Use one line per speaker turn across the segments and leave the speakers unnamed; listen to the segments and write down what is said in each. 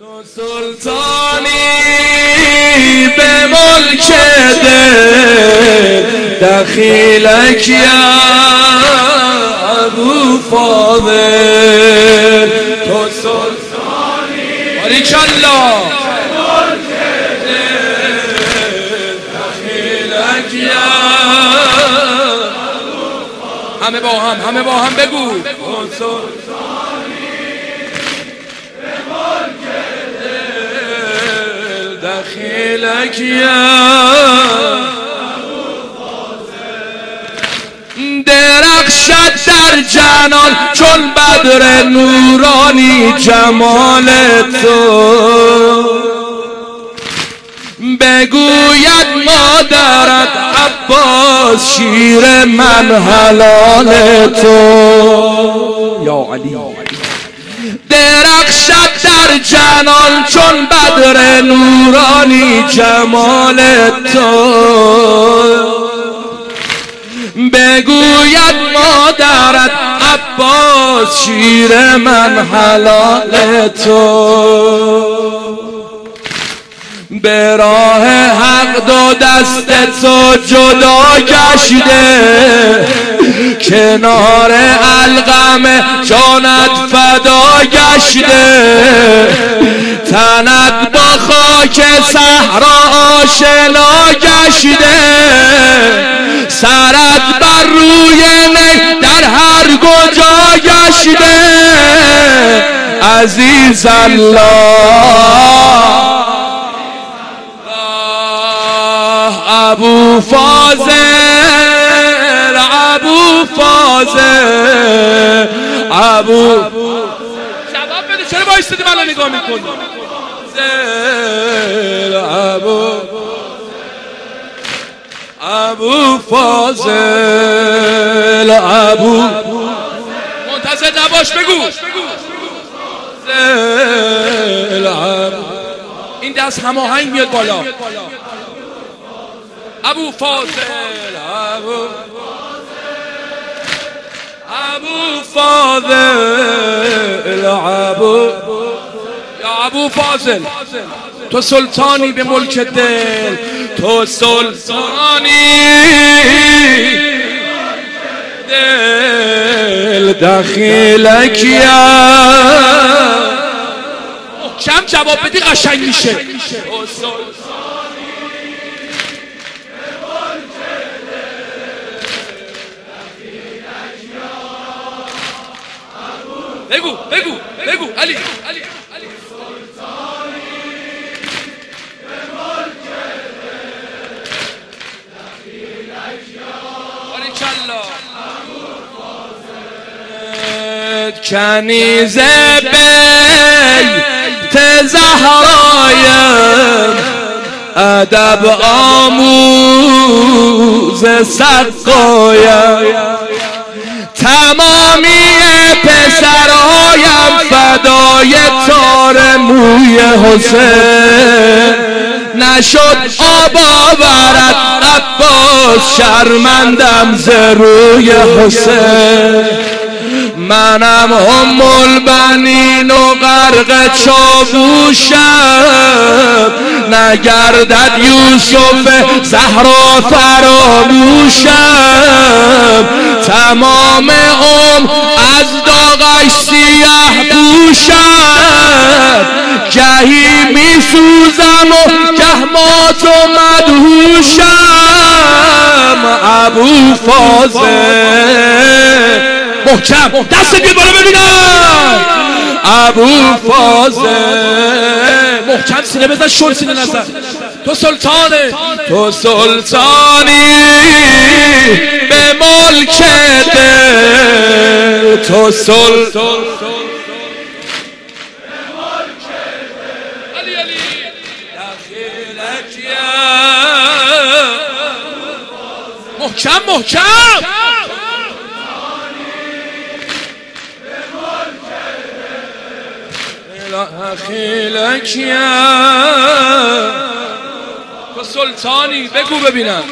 تو سلطانی به ملک دل دخیلک یا ابو فاضل. تو سلطانی باریک الله. همه با هم همه با هم بگو. دخیلک درخشد در جنان چون بدر نورانی جمال تو. بگوید مادرت عباس شیر من حلال تو. یا علی. درخشد در جنان چون بدر نورانی جمال تو. بگوید مادرت عباس شیر من حلال تو. به راه حق دو دست تو جدا کشیده کنار القم جانت فدا گشته. تنت با خاک صحرا آشنا گشته. سرت بر روی نی در هر گجا گشته. عزیز الله. ابو فاضل ابو فاضل ابو
جواب بده چرا وایستادی؟ منو نگاه می‌کنی
ابو ابو فاضل ابو
منتظر نباش بگو. این دست هماهنگ میاد بالا. ابو فاضل
ابو ابو فاضل. ابو
فاضل تو سلطانی به ملک دل
تو سلطانی دل دخیلک یا
کم جواب بدی؟ قشنگ میشه. بگو بگو بگو علی. علی.
کنیز بیت زهرایم ادب آموز سقایم تمامی پسرهایم فدای تار موی حسین. نشد آب آورد عباس شرمندم ز روی حسین. منم هم البنین و غرق چابوشم. نگردد یوسف زهرا فراموشم. تمام عمر از داغش پوشم. گهی می سوزم و گهمات و مدهوشم. ابو فاضل
محکم. دست بیاد بالا ببینم.
ابو فاضل.
محکم سینه بزن شل سینه نزن. تو سلطانه.
تو سلطانی. به ملک دل تو سلطان
محکم محکم.
خیلک
تو سلطانی بگو ببینم.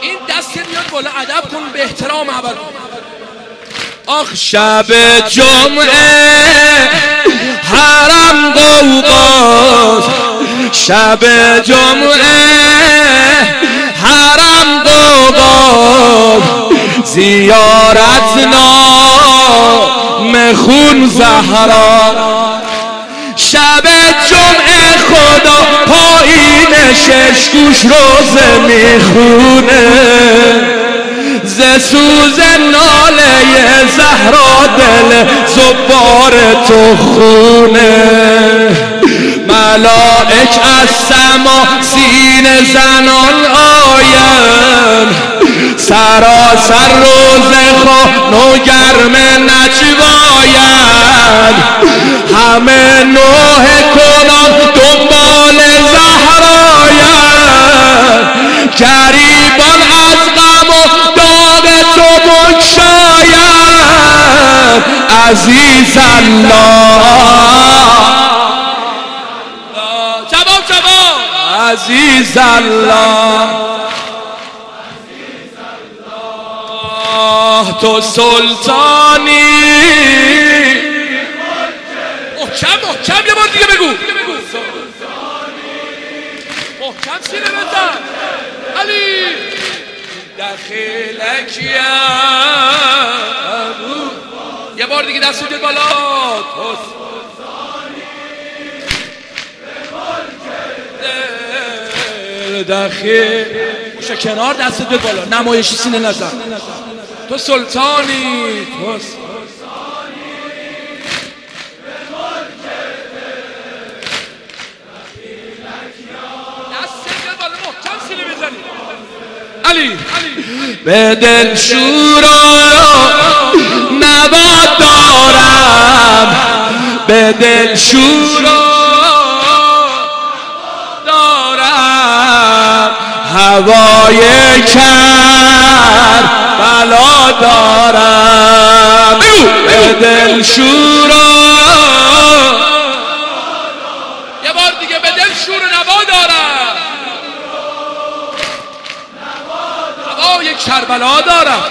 این دست میاد بالا ادب کن به احترام عمل
آخ شب جمعه حرم قوقاز. شب جمعه حرم زیارت نام خون زهرا. شب جمعه خدا پایین شش گوش روزه می‌خونه. ز سوز ناله زهرا دل زبار تو خونه. ملائک از سما سین زنان آین سراسر روز خان و گرم نجواین همه نوه کنان دنبال زهراین گریبان از غم و داغ تو بکشاین عزیز الله. عزیز الله. تو سلطانی.
محکم محکم یه بار دیگه بگو. محکم سینه بزن علی. دخیلک یا یه بار دیگه دست بیاد بالا.
دخیل
گوشه کنار دست بالا. نمایشی سینه نزن. تو سلطانی. تو علی.
به دل شورا نباد دارم. به دل شورا دارم. هوای کر بلا دارم. به دل شورا.
یه بار دیگه به دل شور نوا دارم. هوا یک کربلا دارم.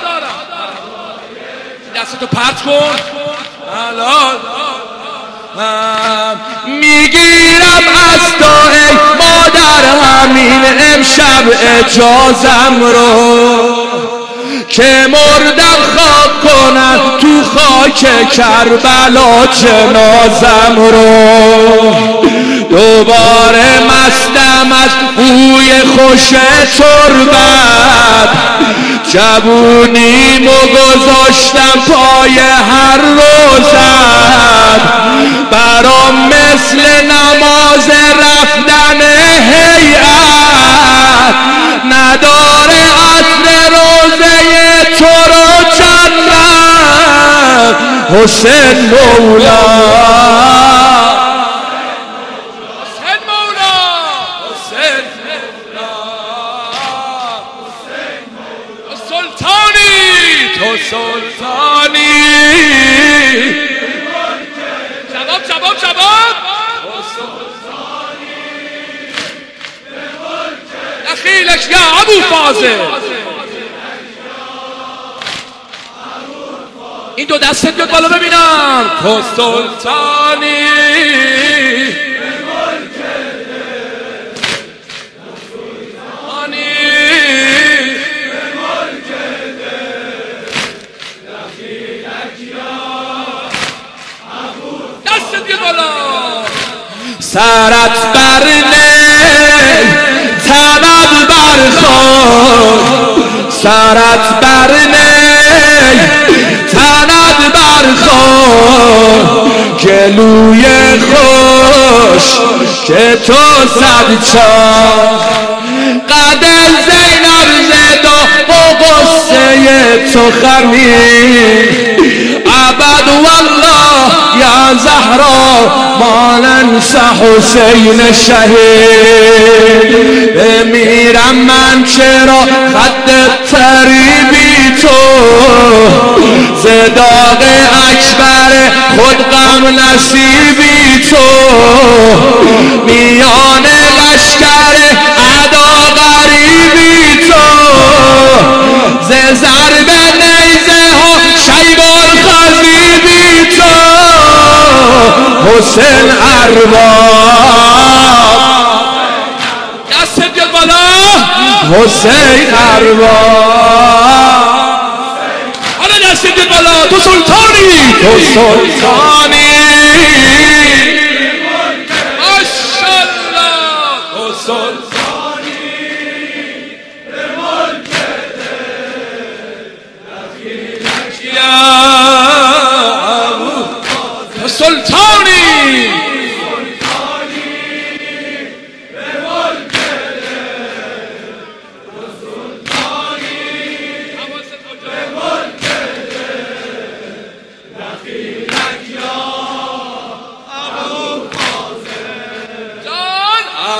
دستتو پرت کن.
می‌گیرم از تو ای مادر همین امشب اجازم رو. که مردم خاک کنن تو خاک کربلا جنازم رو. دوباره مستم از بوی خوش تربت. جوونیمو گذاشتم پای هر روزت. برام مثل نماز حسین مولا.
حسین مولا.
حسین
تو سلطانی.
تو سلطانی.
جواب جواب جواب. دخیلک یا ابو فاضل. این دو دستت بیاد بالا ببینم.
تو سلطانی. سرت بر تنت بر خود. سرت بر نی تنت بر خود گلوی خوش که تو صد چار قد زینب زدا و قصه تو خمیر عبد والله یا زهرا ما ننسى حسین شهید. بمیرم من چرا خط تریبی تو؟ اکبر خود غم نصیبی تو میان لشکر ادا غریبی تو. ز ضرب نیزه ها شیبال خزیدی تو. حسین ارباب.
دست بیاد بالا.
حسین ارباب.
حالا دست بیاد بالا تو سلطانی
تو سلطانی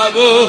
ابو